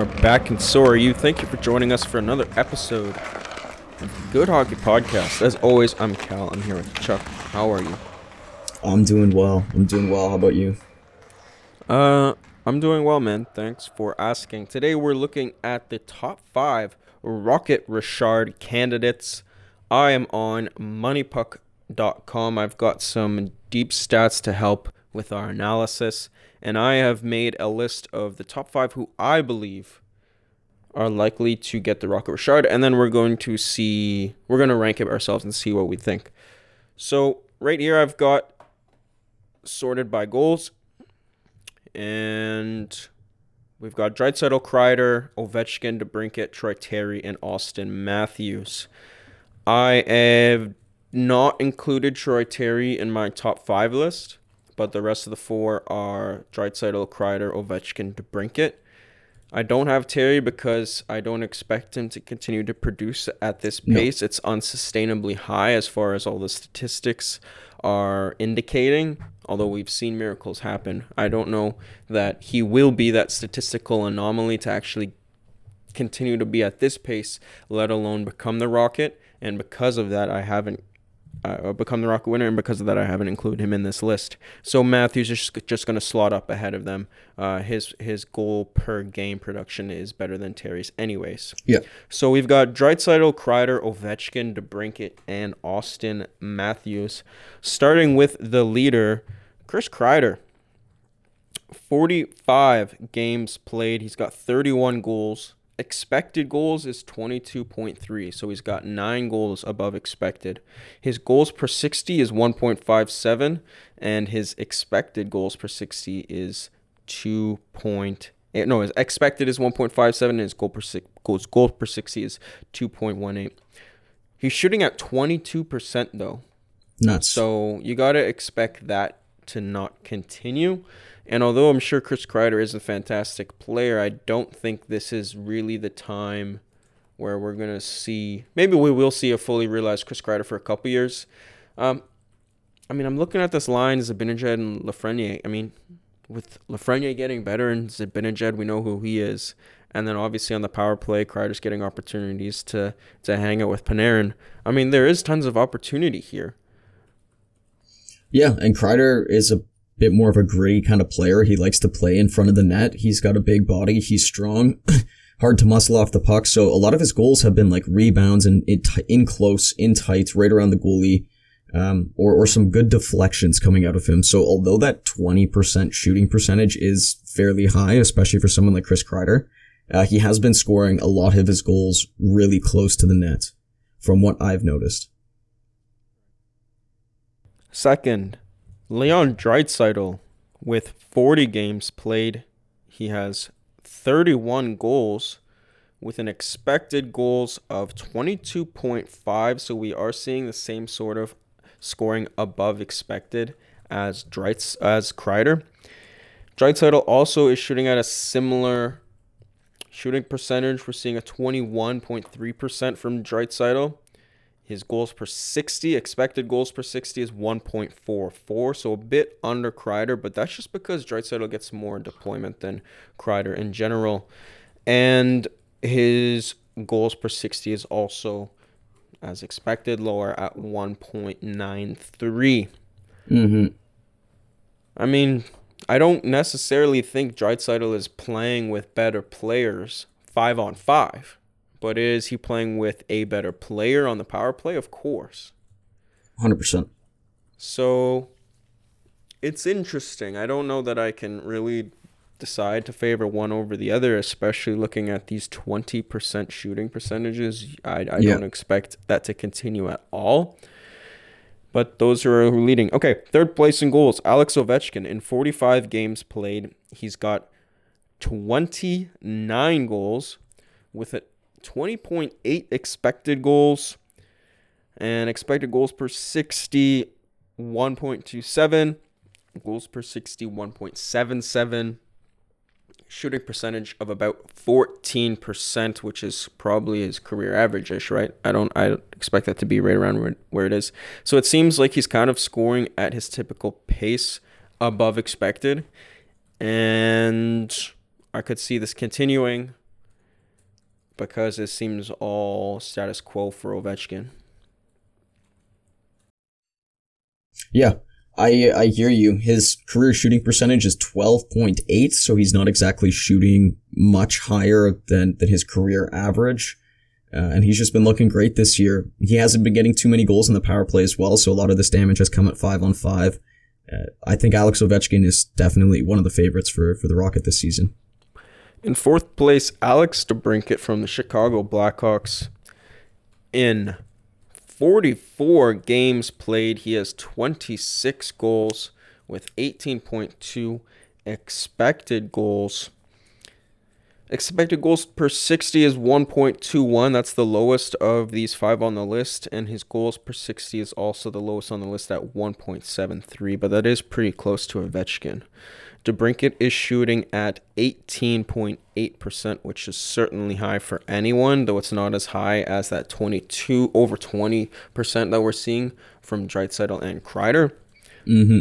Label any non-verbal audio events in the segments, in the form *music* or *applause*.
We're back, and so are you. Thank you for joining us for another episode of the Good Hockey Podcast. As always, I'm Cal. I'm here with Chuck. How are you? I'm doing well. I'm doing well. How about you? Uh, I'm doing well, man. Thanks for asking. Today we're looking at the top five Rocket Richard candidates. I am on MoneyPuck.com. I've got some deep stats to help with our analysis and I have made a list of the top five who I believe are likely to get the Rocket Richard, and then we're going to see we're going to rank it ourselves and see what we think. So right here, I've got sorted by goals, and we've got Draisaitl, Kreider, Ovechkin, DeBrincat, Troy Terry, and Auston Matthews. I have not included Troy Terry in my top five list but the rest of the four are Draisaitl, Kreider, Ovechkin, DeBrincat. I don't have Terry because I don't expect him to continue to produce at this pace. No. It's unsustainably high as far as all the statistics are indicating. Although we've seen miracles happen, I don't know that he will be that statistical anomaly to actually continue to be at this pace, let alone become the Rocket. And because of that, I haven't uh, become the Rocket winner, and because of that, I haven't included him in this list. So Matthews is just, just going to slot up ahead of them. Uh, his his goal per game production is better than Terry's, anyways. Yeah. So we've got Draisaitl, Kreider, Ovechkin, DeBrincat, and Auston Matthews. Starting with the leader, Chris Kreider. 45 games played. He's got 31 goals, expected goals is 22.3 so he's got 9 goals above expected. His goals per 60 is 1.57 and his expected goals per 60 is 2. Eh, no his expected is 1.57 and his goal per goals goal per 60 is 2.18 he's shooting at 22% though. Nuts. So you got to expect that to not continue and although I'm sure Chris Kreider is a fantastic player, I don't think this is really the time where we're going to see. Maybe we will see a fully realized Chris Kreider for a couple years. Um, I mean, I'm looking at this line Zibanejad and Lafreniere. I mean, with Lafreniere getting better and Zibanejad, we know who he is. And then obviously on the power play, Kreider's getting opportunities to, to hang out with Panarin. I mean, there is tons of opportunity here. Yeah, and Kreider is a bit more of a gritty kind of player. He likes to play in front of the net. He's got a big body. He's strong, *clears throat* hard to muscle off the puck. So a lot of his goals have been like rebounds and in, in close, in tight, right around the goalie, um, or or some good deflections coming out of him. So although that twenty percent shooting percentage is fairly high, especially for someone like Chris Kreider, uh, he has been scoring a lot of his goals really close to the net, from what I've noticed. Second, Leon Draisaitl, with 40 games played, he has 31 goals with an expected goals of 22.5. So we are seeing the same sort of scoring above expected as Dreitz as Kreider. Draisaitl also is shooting at a similar shooting percentage. We're seeing a 21.3% from Draisaitl. His goals per 60, expected goals per 60 is 1.44, so a bit under Kreider, but that's just because Draisaitl gets more deployment than Kreider in general. And his goals per 60 is also, as expected, lower at 1.93. Mm-hmm. I mean, I don't necessarily think Draisaitl is playing with better players five on five. But is he playing with a better player on the power play? Of course. 100%. So it's interesting. I don't know that I can really decide to favor one over the other, especially looking at these 20% shooting percentages. I, I yeah. don't expect that to continue at all. But those who are leading. Okay, third place in goals. Alex Ovechkin in 45 games played. He's got 29 goals with a 20.8 expected goals and expected goals per 60 1.27 goals per 60 1.77 shooting percentage of about 14% which is probably his career average-ish right? I don't i expect that to be right around where it is. So it seems like he's kind of scoring at his typical pace above expected. And i could see this continuing because it seems all status quo for Ovechkin. Yeah, I I hear you. His career shooting percentage is 12.8, so he's not exactly shooting much higher than than his career average. Uh, and he's just been looking great this year. He hasn't been getting too many goals in the power play as well, so a lot of this damage has come at 5 on 5. Uh, I think Alex Ovechkin is definitely one of the favorites for for the Rocket this season. In fourth place, Alex DeBrincat from the Chicago Blackhawks. In 44 games played, he has 26 goals with 18.2 expected goals. Expected goals per 60 is 1.21. That's the lowest of these five on the list. And his goals per 60 is also the lowest on the list at 1.73. But that is pretty close to Ovechkin. DeBrincat is shooting at 18.8%, which is certainly high for anyone, though it's not as high as that 22 over 20% that we're seeing from Draisaitl and Kreider. Mm-hmm.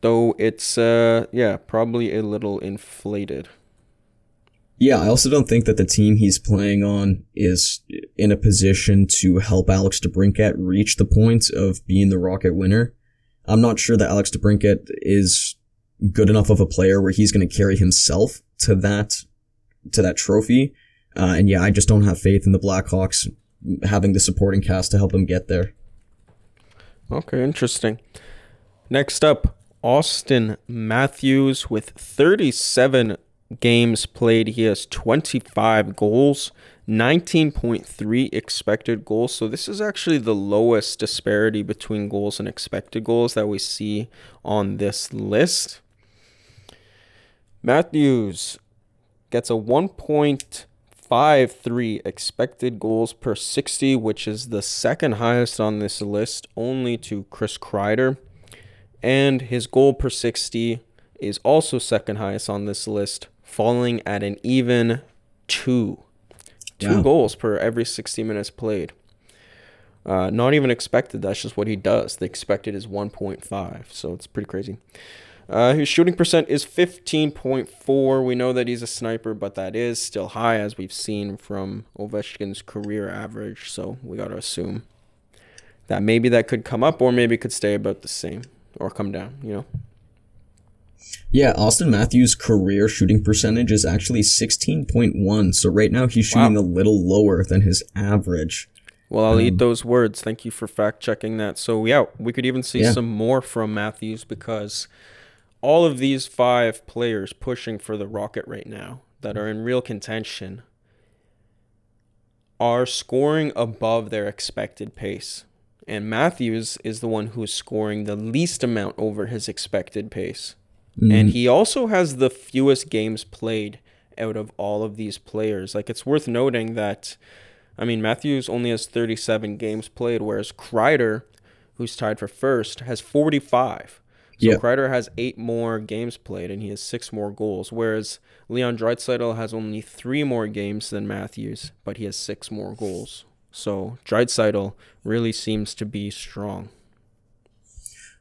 Though it's uh yeah, probably a little inflated. Yeah, I also don't think that the team he's playing on is in a position to help Alex DeBrincat reach the point of being the Rocket winner. I'm not sure that Alex DeBrincat is good enough of a player where he's going to carry himself to that to that trophy. Uh, and yeah, I just don't have faith in the Blackhawks having the supporting cast to help him get there. Okay, interesting. Next up, Auston Matthews with 37 games played. He has 25 goals, 19.3 expected goals. So this is actually the lowest disparity between goals and expected goals that we see on this list. Matthews gets a 1.53 expected goals per 60, which is the second highest on this list, only to Chris Kreider. And his goal per 60 is also second highest on this list, falling at an even two. Two goals per every 60 minutes played. Uh, not even expected. That's just what he does. The expected is 1.5, so it's pretty crazy. Uh, his shooting percent is 15.4. We know that he's a sniper, but that is still high, as we've seen from Ovechkin's career average. So we got to assume that maybe that could come up, or maybe could stay about the same, or come down. You know. Yeah, Auston Matthews' career shooting percentage is actually 16.1. So right now he's shooting wow. a little lower than his average. Well, I'll um, eat those words. Thank you for fact checking that. So yeah, we could even see yeah. some more from Matthews because all of these five players pushing for the Rocket right now that are in real contention are scoring above their expected pace. And Matthews is the one who is scoring the least amount over his expected pace. Mm-hmm. And he also has the fewest games played out of all of these players. Like it's worth noting that I mean Matthews only has 37 games played whereas Kreider who's tied for first has 45. So yeah. Kreider has eight more games played and he has six more goals, whereas Leon Draisaitl has only three more games than Matthews, but he has six more goals. So Draisaitl really seems to be strong.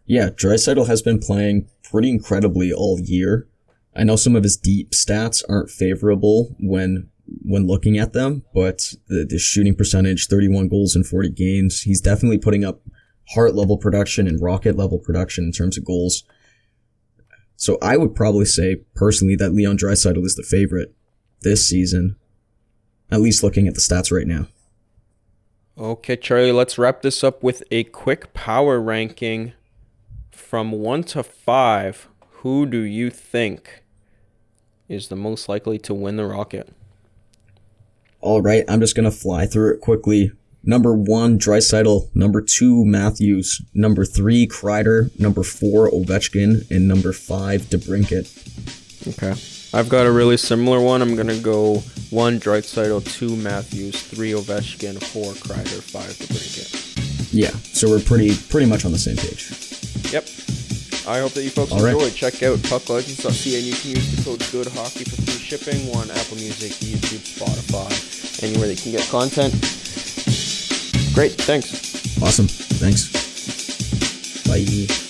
Yeah, Draisaitl has been playing pretty incredibly all year. I know some of his deep stats aren't favorable when when looking at them, but the, the shooting percentage, 31 goals in 40 games, he's definitely putting up heart level production and rocket level production in terms of goals. So I would probably say personally that Leon Draisaitl is the favorite this season, at least looking at the stats right now. Okay, Charlie, let's wrap this up with a quick power ranking from 1 to 5. Who do you think is the most likely to win the Rocket? All right, I'm just going to fly through it quickly. Number one, Draisaitl. Number two, Matthews. Number three, Kreider. Number four, Ovechkin. And number five, DeBrincat. Okay. I've got a really similar one. I'm going to go one, Draisaitl, two, Matthews, three, Ovechkin, four, Kreider, five, DeBrincat. Yeah, so we're pretty pretty much on the same page. Yep. I hope that you folks All enjoyed. Right. Check out pucklegends.ca and you can use the code GOODHOCKEY for free shipping on Apple Music, YouTube, Spotify, anywhere they can get content. Great. Thanks. Awesome. Thanks. Bye.